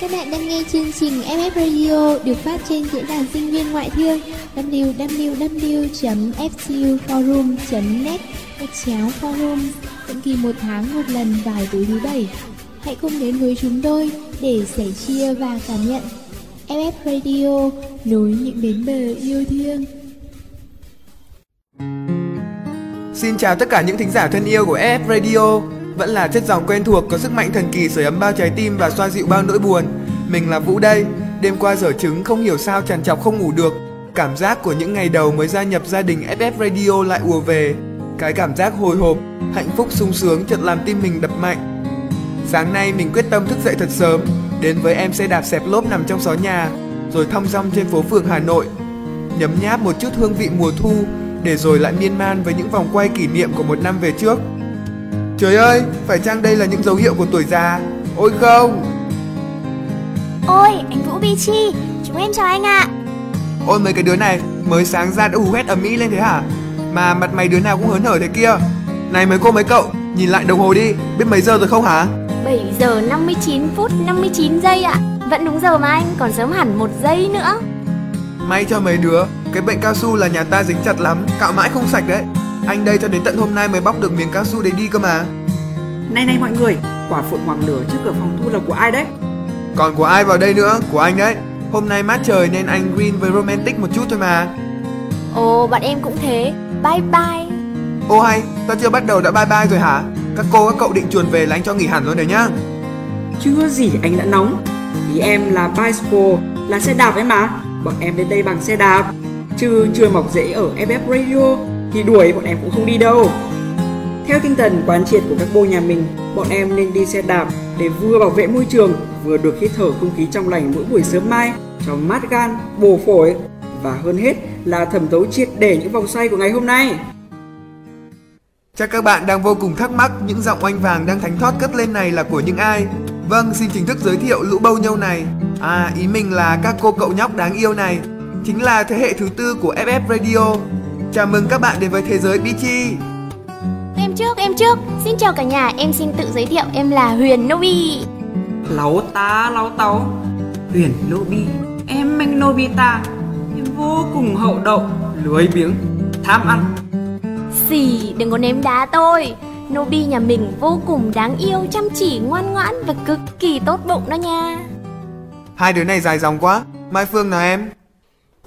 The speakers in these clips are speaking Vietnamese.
Các bạn đang nghe chương trình FF Radio được phát trên diễn đàn sinh viên ngoại thương www.fcuforum.net gạch chéo forum, định kỳ một tháng một lần vào tối thứ bảy. Hãy cùng đến với chúng tôi để sẻ chia và cảm nhận FF Radio, nối những bến bờ yêu thương. Xin chào tất cả những thính giả thân yêu của FF Radio vẫn là chất giọng quen thuộc có sức mạnh thần kỳ sưởi ấm bao trái tim và xoa dịu bao nỗi buồn. Mình là Vũ đây. Đêm qua dở trứng không hiểu sao trằn trọc không ngủ được. Cảm giác của những ngày đầu mới gia nhập gia đình FF Radio lại ùa về. Cái cảm giác hồi hộp, hạnh phúc sung sướng chợt làm tim mình đập mạnh. Sáng nay mình quyết tâm thức dậy thật sớm Đến với em xe đạp xẹp lốp nằm trong xó nhà Rồi thong dong trên phố phường Hà Nội. Nhấm nháp một chút hương vị mùa thu để rồi lại miên man với những vòng quay kỷ niệm của một năm về trước. Trời ơi, phải chăng đây là những dấu hiệu của tuổi già? Ôi không! Ôi, anh Vũ Bichi, chúng em chào anh ạ. Ôi mấy cái đứa này, mới sáng ra đã hù hét ầm ĩ lên thế hả? Mà mặt mày đứa nào cũng hớn hở thế kia. Này mấy cô mấy cậu, nhìn lại đồng hồ đi, biết mấy giờ rồi không hả? 7 giờ 59 phút 59 giây ạ. Vẫn đúng giờ mà anh, còn sớm hẳn một giây nữa. May cho mấy đứa, cái bệnh cao su là nhà ta dính chặt lắm, cạo mãi không sạch đấy. Anh đây cho đến tận hôm nay mới bóc được miếng cao su đấy đi cơ mà. Này này mọi người, quả phượng hoàng lửa trước cửa phòng thu là của ai đấy? Còn của ai vào đây nữa? Của anh đấy. Hôm nay mát trời nên anh green với romantic một chút thôi mà. Ồ, bọn em cũng thế. Bye bye. Ô hay, ta chưa bắt đầu đã bye bye rồi hả? Các cô các cậu định chuồn về là anh cho nghỉ hẳn rồi đấy nhá. Chưa gì anh đã nóng. Ý em là bicycle, là xe đạp ấy mà. Bọn em đến đây bằng xe đạp. Chứ chưa mọc rễ ở FF Radio thì đuổi bọn em cũng không đi đâu. Theo tinh thần quán triệt của các cô nhà mình, bọn em nên đi xe đạp để vừa bảo vệ môi trường, vừa được hít thở không khí trong lành mỗi buổi sớm mai, cho mát gan, bổ phổi và hơn hết là thẩm thấu triệt để những vòng xoay của ngày hôm nay. Chắc các bạn đang vô cùng thắc mắc những giọng oanh vàng đang thánh thót cất lên này là của những ai? Vâng, xin chính thức giới thiệu lũ bâu nhâu này. À, ý mình là các cô cậu nhóc đáng yêu này. Chính là thế hệ thứ tư của FF Radio. Chào mừng các bạn đến với thế giới Bichi. Em trước, em trước. Xin chào cả nhà, em xin tự giới thiệu em là Huyền Nobi. Láu tá láu táu Huyền Nobi Em anh Nobita Em vô cùng hậu đậu Lưới biếng Tham ăn Xì, đừng có ném đá tôi. Nobi nhà mình vô cùng đáng yêu, chăm chỉ, ngoan ngoãn và cực kỳ tốt bụng đó nha. Hai đứa này dài dòng quá. Mai Phương nào em?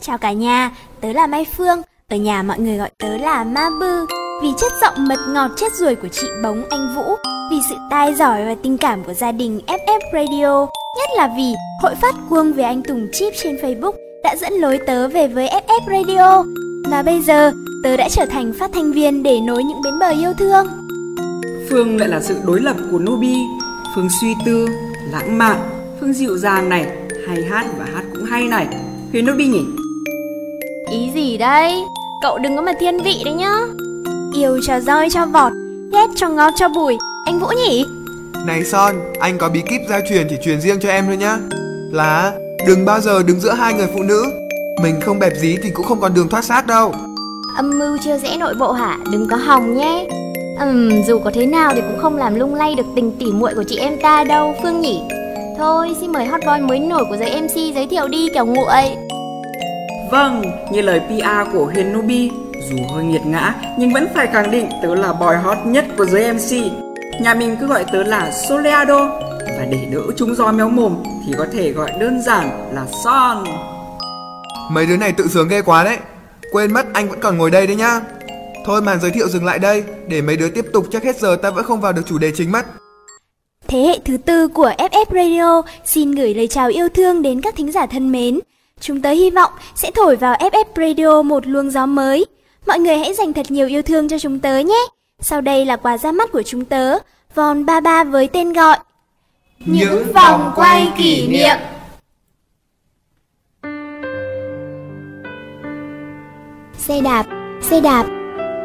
Chào cả nhà, tớ là Mai Phương, ở nhà mọi người gọi tớ là Ma Bư. Vì chất giọng mật ngọt chết ruồi của chị Bống Anh Vũ. Vì sự tai giỏi và tình cảm của gia đình FF Radio. Nhất là vì hội phát cuông về anh Tùng Chip trên Facebook đã dẫn lối tớ về với FF Radio. Và bây giờ tớ đã trở thành phát thanh viên để nối những bến bờ yêu thương. Phương lại là sự đối lập của Nobi. Phương suy tư, lãng mạn. Phương dịu dàng này Hay hát và hát cũng hay này. Huyền Nobi nhỉ? Ý gì đây? Cậu đừng có mà thiên vị đấy nhá. Yêu cho roi cho vọt, ghét cho ngọt cho bùi Anh Vũ nhỉ? Này Son, anh có bí kíp gia truyền chỉ truyền riêng cho em thôi nhá. Là đừng bao giờ đứng giữa hai người phụ nữ. Mình không bẹp dí thì cũng không còn đường thoát xác đâu. Âm mưu chưa rẽ nội bộ hả? Đừng có hòng nhé. Ừm, dù có thế nào thì cũng không làm lung lay được tình tỉ muội của chị em ta đâu, Phương nhỉ. Thôi, xin mời hot boy mới nổi của giới MC giới thiệu đi kẻo nguội. Vâng, như lời PR của Huyền Nobi Dù hơi nghiệt ngã nhưng vẫn phải khẳng định tớ là boy hot nhất của giới MC Nhà mình cứ gọi tớ là Soleado Và để đỡ chúng roi méo mồm thì có thể gọi đơn giản là Son Mấy đứa này tự sướng ghê quá đấy. Quên mất anh vẫn còn ngồi đây đấy nhá. Thôi màn giới thiệu dừng lại đây, để mấy đứa tiếp tục chắc hết giờ ta vẫn không vào được chủ đề chính mất. Thế hệ thứ tư của FF Radio xin gửi lời chào yêu thương đến các thính giả thân mến. Chúng tớ hy vọng sẽ thổi vào FF Radio một luồng gió mới. Mọi người hãy dành thật nhiều yêu thương cho chúng tớ nhé. Sau đây là quà ra mắt của chúng tớ, Von 33 với tên gọi Những vòng quay kỷ niệm Xe đạp, xe đạp,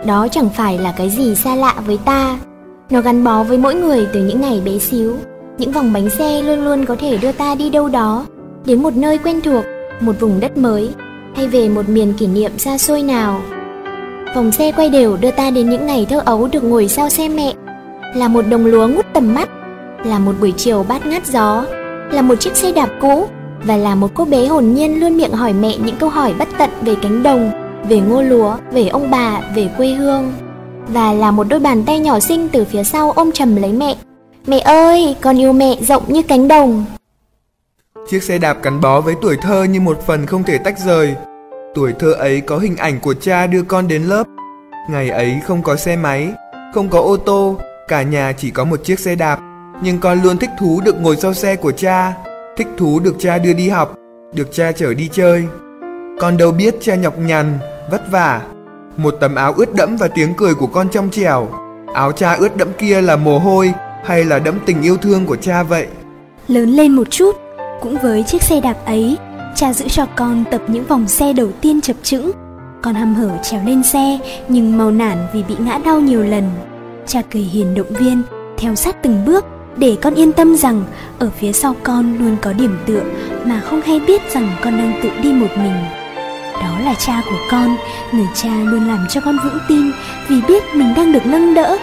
đó chẳng phải là cái gì xa lạ với ta. Nó gắn bó với mỗi người từ những ngày bé xíu. Những vòng bánh xe luôn luôn có thể đưa ta đi đâu đó, đến một nơi quen thuộc, một vùng đất mới, hay về một miền kỷ niệm xa xôi nào. Vòng xe quay đều đưa ta đến những ngày thơ ấu được ngồi sau xe mẹ, là một đồng lúa ngút tầm mắt, là một buổi chiều bát ngát gió, là một chiếc xe đạp cũ và là một cô bé hồn nhiên luôn miệng hỏi mẹ những câu hỏi bất tận về cánh đồng, về ngô lúa, về ông bà, về quê hương. Và là một đôi bàn tay nhỏ xinh từ phía sau ôm chầm lấy mẹ. Mẹ ơi, con yêu mẹ rộng như cánh đồng. Chiếc xe đạp gắn bó với tuổi thơ như một phần không thể tách rời. Tuổi thơ ấy có hình ảnh của cha đưa con đến lớp. Ngày ấy không có xe máy, không có ô tô, cả nhà chỉ có một chiếc xe đạp. Nhưng con luôn thích thú được ngồi sau xe của cha, thích thú được cha đưa đi học, được cha chở đi chơi. Con đâu biết cha nhọc nhằn, vất vả. Một tấm áo ướt đẫm và tiếng cười của con trong trẻo. Áo cha ướt đẫm kia là mồ hôi hay là đẫm tình yêu thương của cha vậy? Lớn lên một chút, cũng với chiếc xe đạp ấy, cha giữ cho con tập những vòng xe đầu tiên chập chững. Con hăm hở trèo lên xe nhưng mau nản vì bị ngã đau nhiều lần. Cha cười hiền động viên, theo sát từng bước để con yên tâm rằng ở phía sau con luôn có điểm tựa mà không hay biết rằng con đang tự đi một mình. Đó là cha của con, người cha luôn làm cho con vững tin vì biết mình đang được nâng đỡ,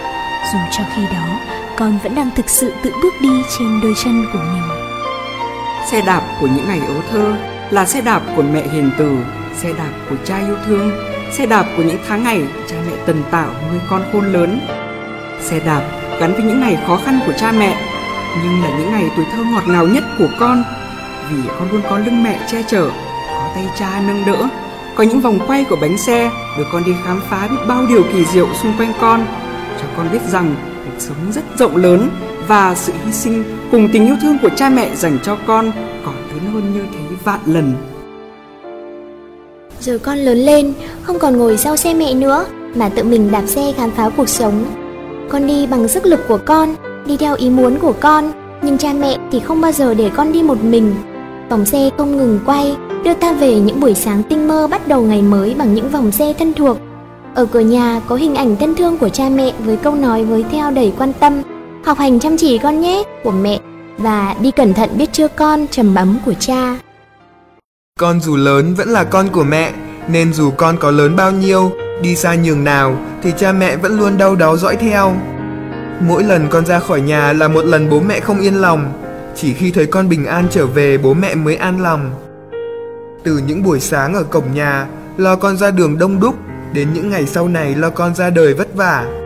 dù cho khi đó con vẫn đang thực sự tự bước đi trên đôi chân của mình. Xe đạp của những ngày ấu thơ là xe đạp của mẹ hiền từ, xe đạp của cha yêu thương, xe đạp của những tháng ngày cha mẹ tần tạo nuôi con khôn lớn. Xe đạp gắn với những ngày khó khăn của cha mẹ, nhưng là những ngày tuổi thơ ngọt ngào nhất của con, vì con luôn có lưng mẹ che chở, có tay cha nâng đỡ, có những vòng quay của bánh xe đưa con đi khám phá biết bao điều kỳ diệu xung quanh con, cho con biết rằng cuộc sống rất rộng lớn và sự hy sinh cùng tình yêu thương của cha mẹ dành cho con còn lớn hơn như thế vạn lần. Giờ con lớn lên, không còn ngồi sau xe mẹ nữa, mà tự mình đạp xe khám phá cuộc sống. Con đi bằng sức lực của con, đi theo ý muốn của con, nhưng cha mẹ thì không bao giờ để con đi một mình. Vòng xe không ngừng quay, đưa ta về những buổi sáng tinh mơ bắt đầu ngày mới bằng những vòng xe thân thuộc. Ở cửa nhà có hình ảnh thân thương của cha mẹ với câu nói với theo đầy quan tâm, học hành chăm chỉ con nhé của mẹ và đi cẩn thận biết chưa con trầm bấm của cha. Con dù lớn vẫn là con của mẹ, nên dù con có lớn bao nhiêu, đi xa nhường nào thì cha mẹ vẫn luôn đau đáu dõi theo. Mỗi lần con ra khỏi nhà là một lần bố mẹ không yên lòng, chỉ khi thấy con bình an trở về bố mẹ mới an lòng. Từ những buổi sáng ở cổng nhà, lo con ra đường đông đúc, đến những ngày sau này lo con ra đời vất vả.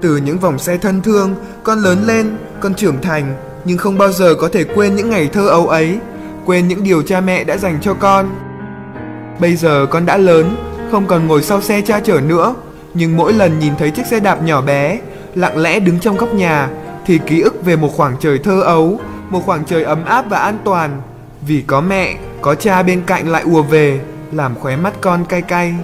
Từ những vòng xe thân thương, con lớn lên, con trưởng thành, nhưng không bao giờ có thể quên những ngày thơ ấu ấy, quên những điều cha mẹ đã dành cho con. Bây giờ con đã lớn, không còn ngồi sau xe cha chở nữa, nhưng mỗi lần nhìn thấy chiếc xe đạp nhỏ bé, lặng lẽ đứng trong góc nhà, thì ký ức về một khoảng trời thơ ấu, một khoảng trời ấm áp và an toàn. Vì có mẹ, có cha bên cạnh lại ùa về, làm khóe mắt con cay cay.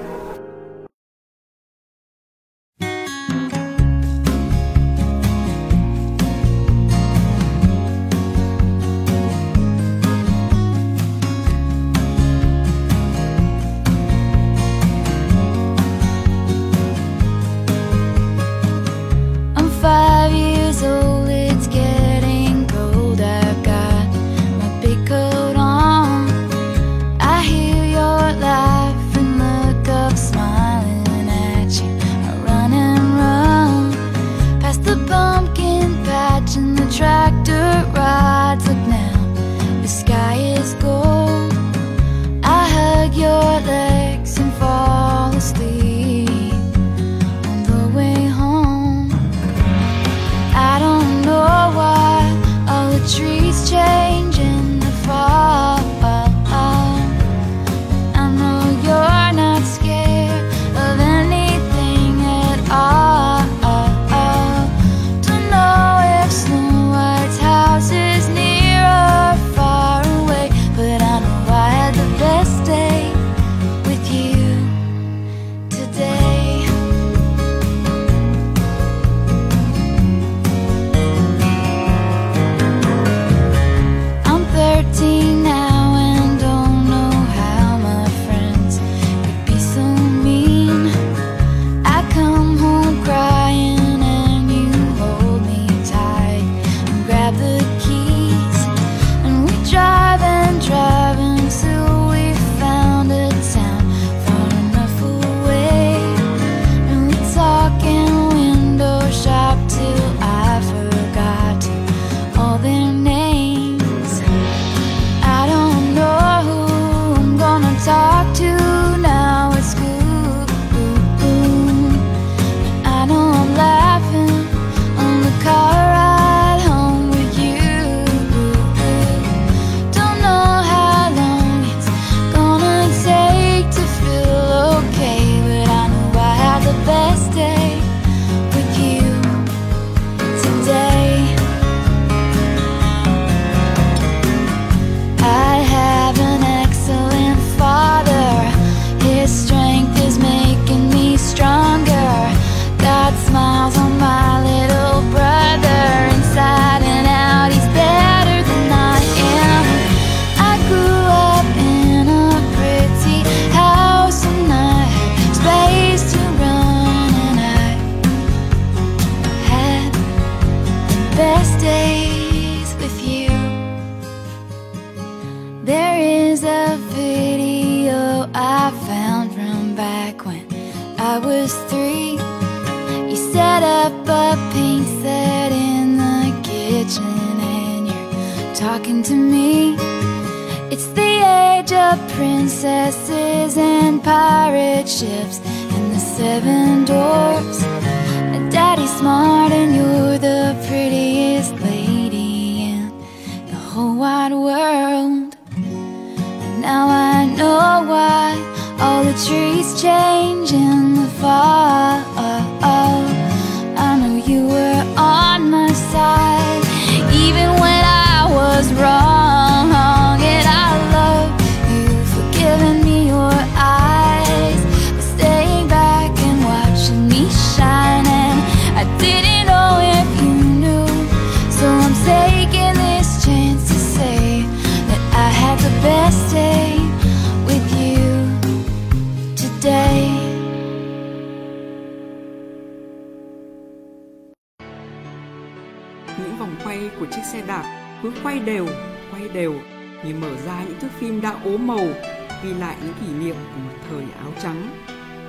Pirate ships and the seven dwarfs. Daddy's smart and you're the prettiest lady in the whole wide world. And now I know why all the trees change in the fall. Cứ quay đều, quay đều như mở ra những thước phim đã ố màu ghi lại những kỷ niệm của một thời áo trắng.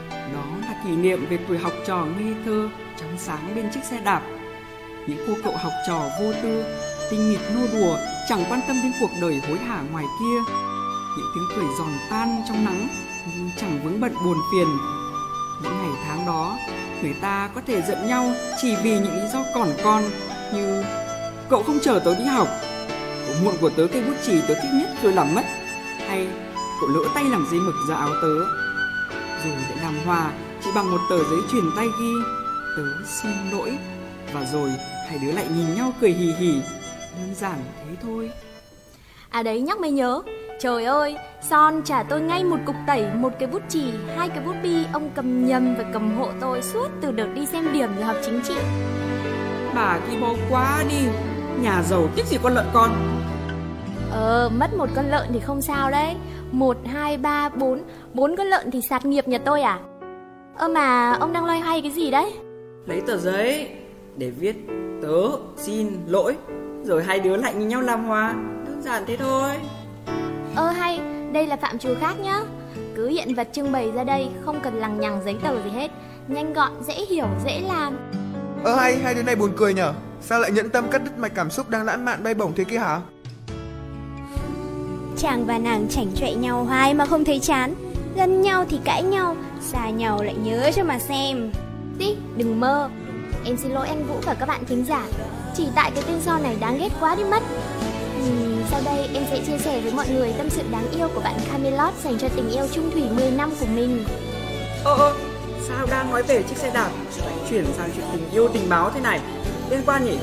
Đó là kỷ niệm về tuổi học trò ngây thơ, trong sáng bên chiếc xe đạp. Những cô cậu học trò vô tư, tinh nghịch nô đùa, chẳng quan tâm đến cuộc đời hối hả ngoài kia. Những tiếng cười giòn tan trong nắng nhưng chẳng vướng bận buồn phiền. Những ngày tháng đó, người ta có thể giận nhau chỉ vì những lý do còn con như cậu không chở tớ đi học, muộn của tớ cây bút chì tớ thích nhất rồi làm mất, hay cậu lỡ tay làm dây mực ra áo tớ. Rồi để làm hòa chỉ bằng một tờ giấy truyền tay ghi. Tớ xin lỗi và rồi hai đứa lại nhìn nhau cười hì hì. Đơn giản thế thôi. À đấy nhắc mới nhớ. Trời ơi, Son trả tôi ngay một cục tẩy, một cái bút chì, hai cái bút bi Ông cầm nhầm và cầm hộ tôi suốt từ đợt đi xem điểm rồi học chính trị. Bà ki bo quá đi. Nhà giàu tiếc gì con lợn con Ờ, mất một con lợn thì không sao đấy. Một, hai, ba, bốn. Bốn con lợn thì sạt nghiệp nhà tôi à? Ơ mà ông đang loay hoay cái gì đấy? Lấy tờ giấy để viết tớ xin lỗi. Rồi hai đứa lại nhìn nhau làm hòa. Đơn giản thế thôi. Ơ hay, đây là phạm trù khác nhá. Cứ hiện vật trưng bày ra đây Không cần lằng nhằng giấy tờ gì hết. Nhanh gọn, dễ hiểu, dễ làm. Ơ hay, hai đứa này buồn cười nhở? Sao lại nhẫn tâm cắt đứt mạch cảm xúc đang lãng mạn bay bổng thế kia hả? Chàng và nàng chảnh chọe nhau hoài mà không thấy chán. Gần nhau thì cãi nhau Xa nhau lại nhớ cho mà xem. Tí, đừng mơ. Em xin lỗi anh Vũ và các bạn thính giả. Chỉ tại cái tên son này đáng ghét quá đi mất. Ừm, Sau đây em sẽ chia sẻ với mọi người tâm sự đáng yêu của bạn Camelot Dành cho tình yêu trung thủy 10 năm của mình. Ơ ơ sao đang nói về chiếc xe đạp? Lại chuyển sang chuyện tình yêu tình báo thế này. Liên quan nhỉ?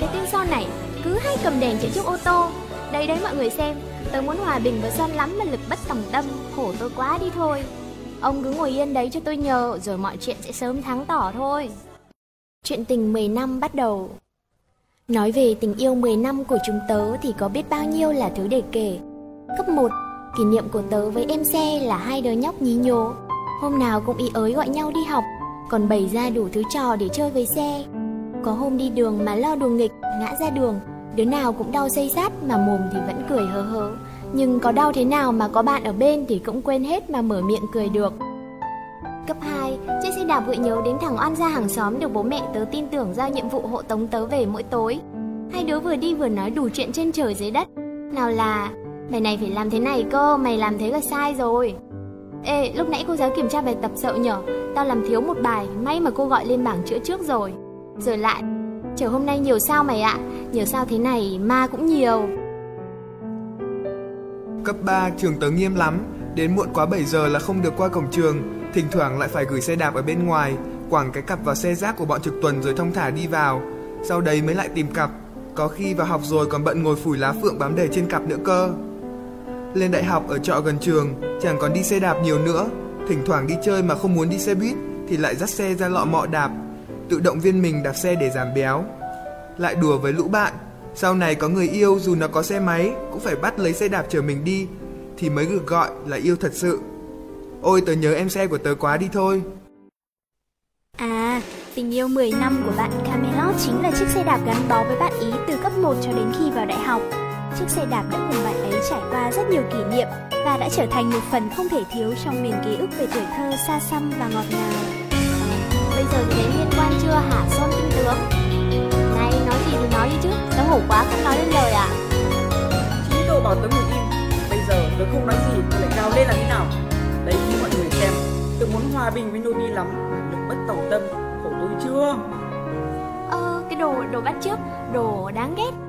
Cái tên son này cứ hay cầm đèn chạy trước ô tô. Đây đấy mọi người xem Tớ muốn hòa bình với Sơn lắm mà lực bất tòng tâm Khổ tôi quá đi thôi. Ông cứ ngồi yên đấy cho tôi nhờ Rồi mọi chuyện sẽ sớm thắng tỏ thôi. Chuyện tình 10 năm bắt đầu. Nói về tình yêu 10 năm của chúng tớ thì có biết bao nhiêu là thứ để kể. Cấp 1, kỷ niệm của tớ với em xe là hai đứa nhóc nhí nhố. Hôm nào cũng ý ới gọi nhau đi học Còn bày ra đủ thứ trò để chơi với xe. Có hôm đi đường mà lo đùa nghịch, ngã ra đường Đứa nào cũng đau dây rát mà mồm thì vẫn cười hớ hớ Nhưng có đau thế nào mà có bạn ở bên thì cũng quên hết mà mở miệng cười được Cấp 2, chiếc xe đạp gợi nhớ đến thằng oan gia hàng xóm được bố mẹ tớ tin tưởng giao nhiệm vụ hộ tống tớ về mỗi tối. Hai đứa vừa đi vừa nói đủ chuyện trên trời dưới đất. Nào là, mày này phải làm thế này cơ, mày làm thế là sai rồi. Ê, lúc nãy cô giáo kiểm tra bài tập sợ nhở, tao làm thiếu một bài, may mà cô gọi lên bảng chữa trước rồi. Rồi lại, Trời hôm nay nhiều sao mày ạ, nhiều sao thế này ma cũng nhiều. Cấp 3 trường tớ nghiêm lắm, đến muộn quá 7 giờ là không được qua cổng trường, thỉnh thoảng lại phải gửi xe đạp ở bên ngoài, quẳng cái cặp vào xe rác của bọn trực tuần rồi thông thả đi vào, sau đấy mới lại tìm cặp, có khi vào học rồi còn bận ngồi phủi lá phượng bám đầy trên cặp nữa cơ. Lên đại học ở trọ gần trường, chẳng còn đi xe đạp nhiều nữa, thỉnh thoảng đi chơi mà không muốn đi xe buýt thì lại dắt xe ra lọ mọ đạp, tự động viên mình đạp xe để giảm béo. Lại đùa với lũ bạn, sau này có người yêu dù nó có xe máy cũng phải bắt lấy xe đạp chở mình đi thì mới được gọi là yêu thật sự. Ôi tớ nhớ em xe của tớ quá đi thôi. À, tình yêu 10 năm của bạn Camelot chính là chiếc xe đạp gắn bó với bạn ý từ cấp 1 cho đến khi vào đại học. Chiếc xe đạp đã cùng bạn ấy trải qua rất nhiều kỷ niệm và đã trở thành một phần không thể thiếu trong miền ký ức về tuổi thơ xa xăm và ngọt ngào bây giờ thế liên quan chưa hả? Son tinh tướng Này nói gì thì nói đi chứ. Tớ hổ quá không nói lên lời à? Chí đồ bảo tớ ngồi im. Bây giờ tớ không nói gì tớ lại cao lên là thế nào? Đấy như mọi người xem Tớ muốn hòa bình với Nobi lắm. Được bất tòng tâm. Khổ tôi chưa? Ờ cái đồ đồ bắt trước. Đồ đáng ghét.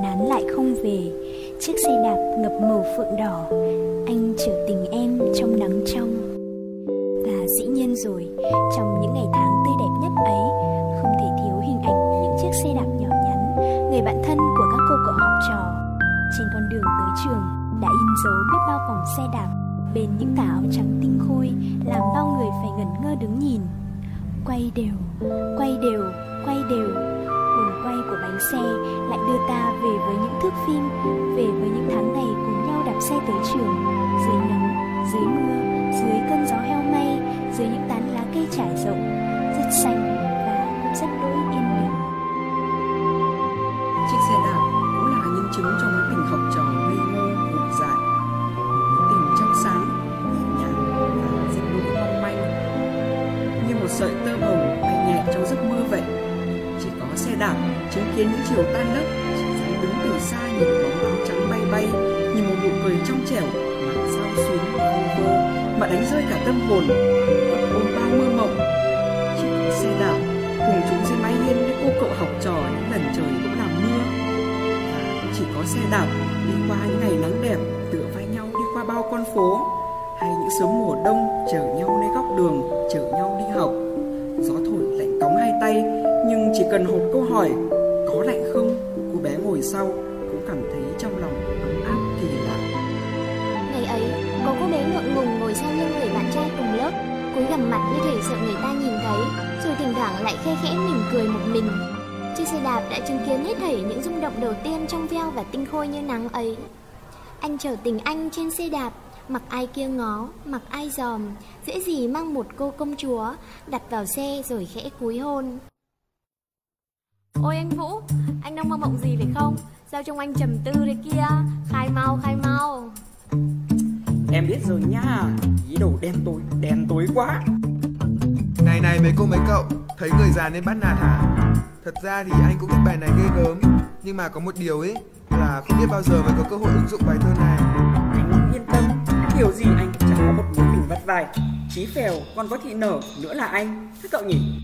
nán lại không về. Chiếc xe đạp ngập màu phượng đỏ, anh chở tình em trong nắng trong. Và dĩ nhiên rồi, trong những ngày tháng tươi đẹp nhất ấy, không thể thiếu hình ảnh của những chiếc xe đạp nhỏ nhắn, người bạn thân của các cô cậu học trò. Trên con đường tới trường, đã in dấu biết bao vòng xe đạp, bên những tà áo trắng tinh khôi, làm bao người phải ngẩn ngơ đứng nhìn. Quay đều quay đều quay đều quay của bánh xe lại đưa ta về với những thước phim, về với những tháng ngày cùng nhau đạp xe tới trường, dưới nắng, dưới mưa, dưới cơn gió heo may, dưới những tán lá cây trải rộng, rất xanh. Chứng kiến những chiều tan lớp chỉ dám đứng từ xa nhìn bóng áo trắng bay bay như một nụ cười trong trẻo mà sao xuyến vô vô mà đánh rơi cả tâm hồn và ôm bao mơ mộng. Chỉ có xe đạp cùng chúng dưới mái hiên với cô cậu học trò những lần trời cũng làm mưa. Và chỉ có xe đạp đi qua những ngày nắng đẹp, tựa vai nhau đi qua bao con phố. Hay những sớm mùa đông chở nhau nơi góc đường, chở nhau đi học. Gió thổi lạnh cóng hai tay, nhưng chỉ cần hộp câu hỏi có lạnh không cô bé ngồi sau cũng cảm thấy trong lòng ấm áp kỳ lạ Ngày ấy, có cô bé ngượng ngùng ngồi sau lưng người bạn trai cùng lớp, cúi gằm mặt như thể sợ người ta nhìn thấy, rồi thỉnh thoảng lại khe khẽ mỉm cười một mình. Chiếc xe đạp đã chứng kiến hết thảy những rung động đầu tiên trong veo và tinh khôi như nắng ấy. Anh chở tình anh trên xe đạp, mặc ai kia ngó, mặc ai dòm, dễ gì mang một cô công chúa, đặt vào xe rồi khẽ cúi hôn. Ôi anh Vũ, anh đang mơ mộng gì phải không? Sao trông anh trầm tư thế kia? Khai mau, khai mau. em biết rồi nha ý đồ đen tối đen tối quá Này này mấy cô mấy cậu, thấy người già nên bắt nạt hả? Thật ra thì anh cũng biết bài này ghê gớm, nhưng mà có một điều ấy là không biết bao giờ mới có cơ hội ứng dụng bài thơ này. anh yên tâm kiểu gì anh cũng chẳng có một mối tình vắt vai chí phèo còn có thị nở nữa là anh các cậu nhỉ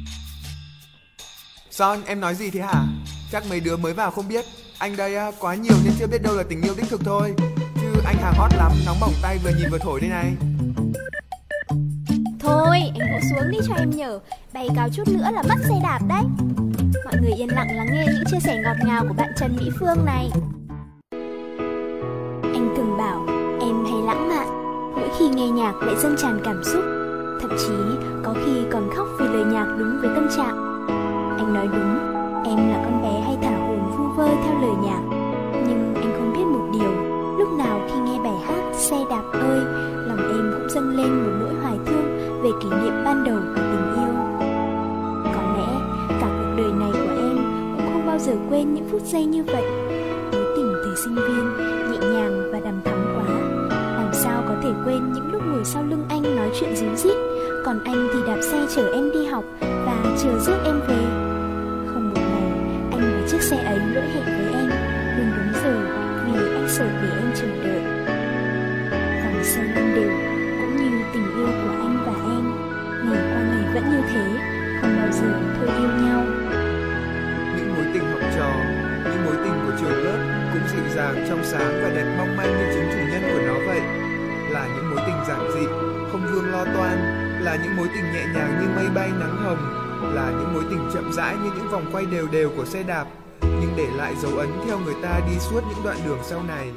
Son, em nói gì thế hả? Chắc mấy đứa mới vào không biết. Anh đây á, quá nhiều nên chưa biết đâu là tình yêu đích thực thôi. Chứ anh hàng hot lắm, nóng bỏng tay vừa nhìn vừa thổi đây này. Thôi, anh vỗ xuống đi cho em nhờ, bay cao chút nữa là mất xe đạp đấy. Mọi người yên lặng lắng nghe những chia sẻ ngọt ngào của bạn Trần Mỹ Phương này. Anh từng bảo em hay lãng mạn, mỗi khi nghe nhạc lại dâng tràn cảm xúc, thậm chí có khi còn khóc vì lời nhạc đúng với tâm trạng. Anh nói đúng, em là con bé hay thả hồn vu vơ theo lời nhạc. Nhưng anh không biết một điều, lúc nào khi nghe bài hát Xe đạp ơi, lòng em cũng dâng lên một nỗi hoài thương về kỷ niệm ban đầu của tình yêu. Có lẽ cả cuộc đời này của em cũng không bao giờ quên những phút giây như vậy. Mối tình thời sinh viên nhẹ nhàng và đằm thắm quá. Làm sao có thể quên những lúc ngồi sau lưng anh nói chuyện díu dít, còn anh thì đạp xe chở em đi học và chờ rước em về xe ấy lỗi hẹn với em. Đừng đúng giờ vì anh sợ để em chờ đợi. Vòng sau lưng đều cũng như tình yêu của anh và em ngày qua ngày vẫn như thế không bao giờ thôi yêu nhau. Những mối tình học trò, những mối tình của trường lớp cũng dịu dàng, trong sáng và đẹp mong manh như chính chủ nhân của nó vậy. Là những mối tình giản dị, không vương lo toan, là những mối tình nhẹ nhàng như mây bay nắng hồng, là những mối tình chậm rãi như những vòng quay đều đều của xe đạp, nhưng để lại dấu ấn theo người ta đi suốt những đoạn đường sau này.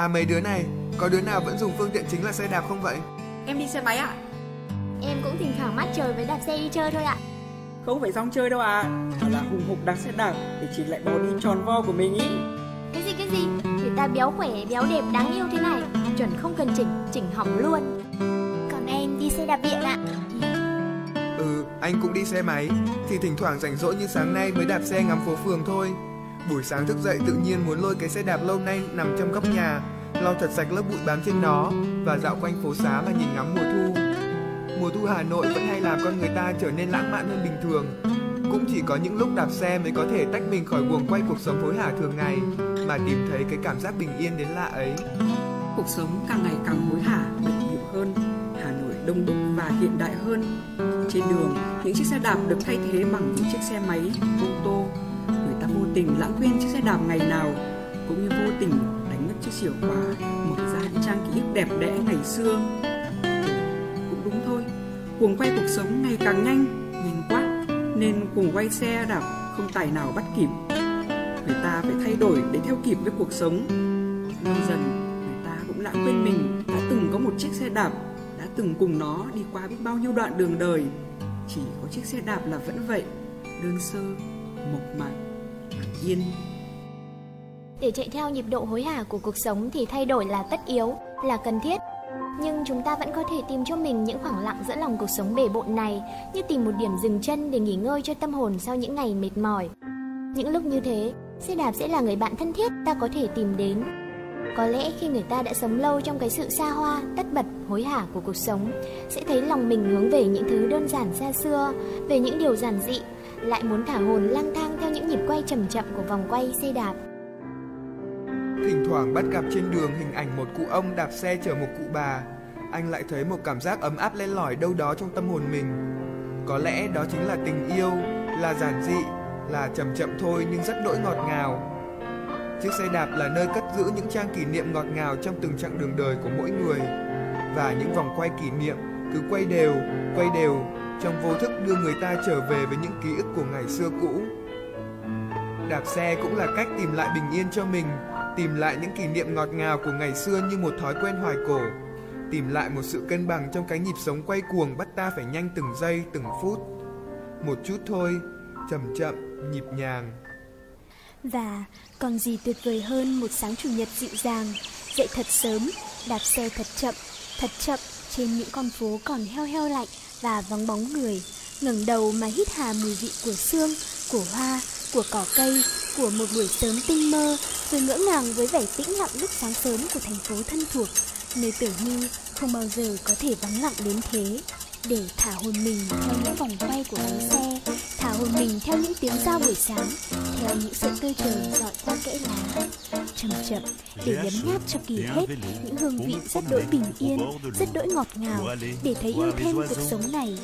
À mấy đứa này, có đứa nào vẫn dùng phương tiện chính là xe đạp không vậy? Em đi xe máy ạ Em cũng thỉnh thoảng mắt trời với đạp xe đi chơi thôi ạ. Không phải rong chơi đâu à Mà là hùng hục đạp xe đạp Để chỉ lại bò đi tròn vo của mình ý Cái gì cái gì? Người ta béo khỏe, béo đẹp, đáng yêu thế này, chuẩn không cần chỉnh, chỉnh hỏng luôn. Còn em đi xe đạp điện ạ. Ừ, anh cũng đi xe máy Thì thỉnh thoảng rảnh rỗi như sáng nay mới đạp xe ngắm phố phường thôi Buổi sáng thức dậy tự nhiên muốn lôi cái xe đạp lâu nay nằm trong góc nhà Lau thật sạch lớp bụi bám trên nó Và dạo quanh phố xá và nhìn ngắm mùa thu. Mùa thu Hà Nội vẫn hay làm con người ta trở nên lãng mạn hơn bình thường. Cũng chỉ có những lúc đạp xe mới có thể tách mình khỏi guồng quay cuộc sống hối hả thường ngày Mà tìm thấy cái cảm giác bình yên đến lạ ấy. Cuộc sống càng ngày càng hối hả, bận rộn hơn Hà Nội đông đúc và hiện đại hơn. Trên đường, những chiếc xe đạp được thay thế bằng những chiếc xe máy, ô tô vô tình lãng quên chiếc xe đạp ngày nào Cũng như vô tình đánh mất chiếc chìa khóa Mở ra những trang ký ức đẹp đẽ ngày xưa. Cũng đúng thôi Cuồng quay cuộc sống ngày càng nhanh, nhanh quá Nên cuồng quay xe đạp không tài nào bắt kịp. Người ta phải thay đổi để theo kịp với cuộc sống. Lâu dần người ta cũng lãng quên mình đã từng có một chiếc xe đạp đã từng cùng nó đi qua biết bao nhiêu đoạn đường đời. Chỉ có chiếc xe đạp là vẫn vậy đơn sơ mộc mạc lặng yên Để chạy theo nhịp độ hối hả của cuộc sống thì thay đổi là tất yếu, là cần thiết. Nhưng chúng ta vẫn có thể tìm cho mình những khoảng lặng giữa lòng cuộc sống bể bộn này, như tìm một điểm dừng chân để nghỉ ngơi cho tâm hồn sau những ngày mệt mỏi. Những lúc như thế, xe đạp sẽ là người bạn thân thiết ta có thể tìm đến. Có lẽ khi người ta đã sống lâu trong cái sự xa hoa, tất bật, hối hả của cuộc sống, sẽ thấy lòng mình hướng về những thứ đơn giản xa xưa, về những điều giản dị, lại muốn thả hồn lang thang theo những nhịp quay chậm chậm của vòng quay xe đạp. Thỉnh thoảng bắt gặp trên đường hình ảnh một cụ ông đạp xe chở một cụ bà. Anh lại thấy một cảm giác ấm áp len lỏi đâu đó trong tâm hồn mình. Có lẽ đó chính là tình yêu, là giản dị, là chậm chậm thôi nhưng rất đỗi ngọt ngào. Chiếc xe đạp là nơi cất giữ những trang kỷ niệm ngọt ngào trong từng chặng đường đời của mỗi người. Và những vòng quay kỷ niệm cứ quay đều, quay đều Trong vô thức đưa người ta trở về với những ký ức của ngày xưa cũ. Đạp xe cũng là cách tìm lại bình yên cho mình Tìm lại những kỷ niệm ngọt ngào của ngày xưa như một thói quen hoài cổ. Tìm lại một sự cân bằng trong cái nhịp sống quay cuồng bắt ta phải nhanh từng giây, từng phút. Một chút thôi, chậm chậm, nhịp nhàng. Và còn gì tuyệt vời hơn một sáng chủ nhật dịu dàng, dậy thật sớm, đạp xe thật chậm, thật chậm trên những con phố còn heo heo lạnh và vắng bóng người, ngẩng đầu mà hít hà mùi vị của xương, của hoa, của cỏ cây, của một buổi sớm tinh mơ, rồi ngỡ ngàng với vẻ tĩnh lặng lúc sáng sớm của thành phố thân thuộc, nơi tưởng như không bao giờ có thể vắng lặng đến thế để thả hồn mình theo những vòng quay của bánh xe, thả hồn mình theo những tiếng giao buổi sáng, theo những sợi tươi trời dọi qua kẽ lá. Chậm chậm để nhấm nháp cho kỳ hết những hương vị rất đỗi bình yên, rất đỗi ngọt ngào, để thấy yêu thêm cuộc sống này.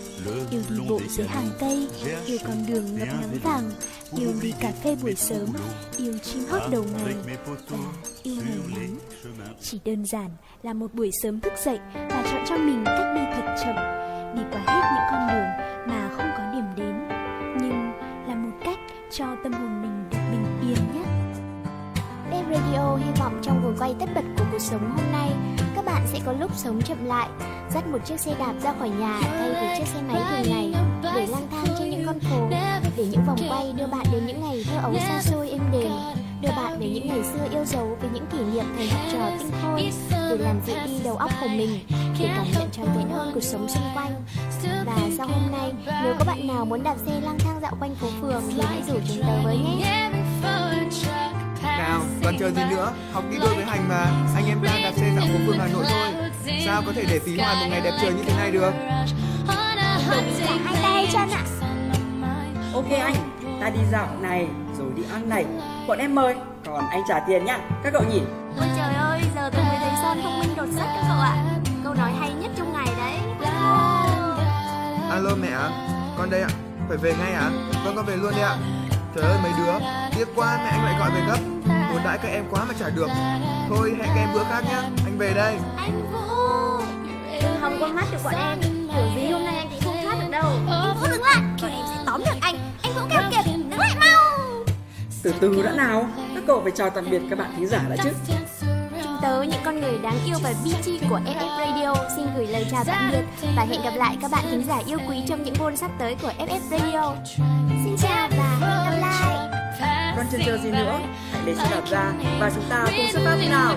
Yêu đi bộ dưới hàng cây, yêu con đường ngập nắng vàng, yêu ly cà phê buổi sớm, yêu chim hót đầu ngày. và yêu ngày nắng. Chỉ đơn giản là một buổi sớm thức dậy và chọn cho mình cách đi thật chậm, đi qua hết những con đường mà không có điểm đến, nhưng là một cách cho tâm hồn mình được bình yên nhất. Đêm Radio hy vọng trong guồng quay tất bật của cuộc sống hôm nay, các bạn sẽ có lúc sống chậm lại, dắt một chiếc xe đạp ra khỏi nhà thay vì chiếc xe máy thường ngày, để lang thang trên những con phố, để những vòng quay đưa bạn đến những ngày thơ ấu xa xôi êm đềm, đưa bạn về những ngày xưa yêu dấu với những kỷ niệm thời học trò tinh khôi, để làm dịu đi đầu óc của mình, để cảm nhận trọn vẹn hơn cuộc sống xung quanh. Và sau hôm nay, nếu có bạn nào muốn đạp xe lang thang dạo quanh phố phường thì hãy rủ chúng tớ với nhé. Nào, còn chờ gì nữa? Học đi đôi với hành mà. Anh em ta đạp xe dạo phố phường Hà Nội thôi. Sao có thể để phí hoài một ngày đẹp trời như thế này được? Cả hai tay chân ạ. Ok anh, ta đi dạo này rồi đi ăn này. Bọn em mời, còn anh trả tiền nhá. Các cậu nhỉ? Ôi trời ơi, giờ tôi mới thấy Son thông minh đột xuất các cậu ạ. Câu nói hay nhất trong ngày đấy. Alo mẹ ạ, con đây ạ. Phải về ngay ạ? Vâng con về luôn đi ạ. Trời ơi mấy đứa, tiếc quá mẹ anh lại gọi về gấp. Muốn đãi các em quá mà chả được. Thôi hẹn các em bữa khác nhá. Anh về đây. Anh Vũ. Đừng hòng con mắt được bọn em, kiểu gì hôm nay anh cũng không thoát được đâu. Vũ dừng lại, Từ từ đã nào, các cậu phải chào tạm biệt các bạn thính giả đã chứ. Chúng tớ những con người đáng yêu và BG của FF Radio xin gửi lời chào tạm biệt và hẹn gặp lại các bạn thính giả yêu quý trong những buôn sắp tới của FF Radio. Xin chào và hẹn gặp lại. Còn chần chờ gì nữa, hãy lấy xe đạp ra và chúng ta cùng xuất phát đi nào.